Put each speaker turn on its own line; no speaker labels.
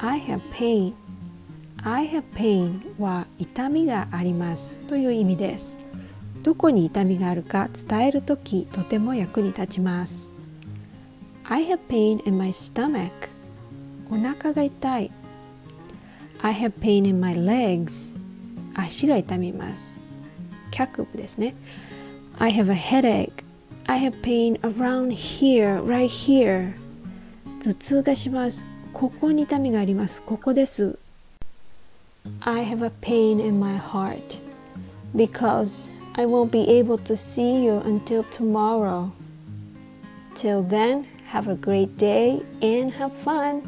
I have pain I have pain は痛みがありますという意味ですどこに痛みがあるか伝えるときとても役に立ちます I have pain in my stomach お腹が痛い I have pain in my legs 足が痛みます脚部ですね I have a headache I have pain around here right here 頭痛がしますここに痛みがありますここです I have a pain in my heart because I won't be able to see you until tomorrow. Till then, have a great day and have fun.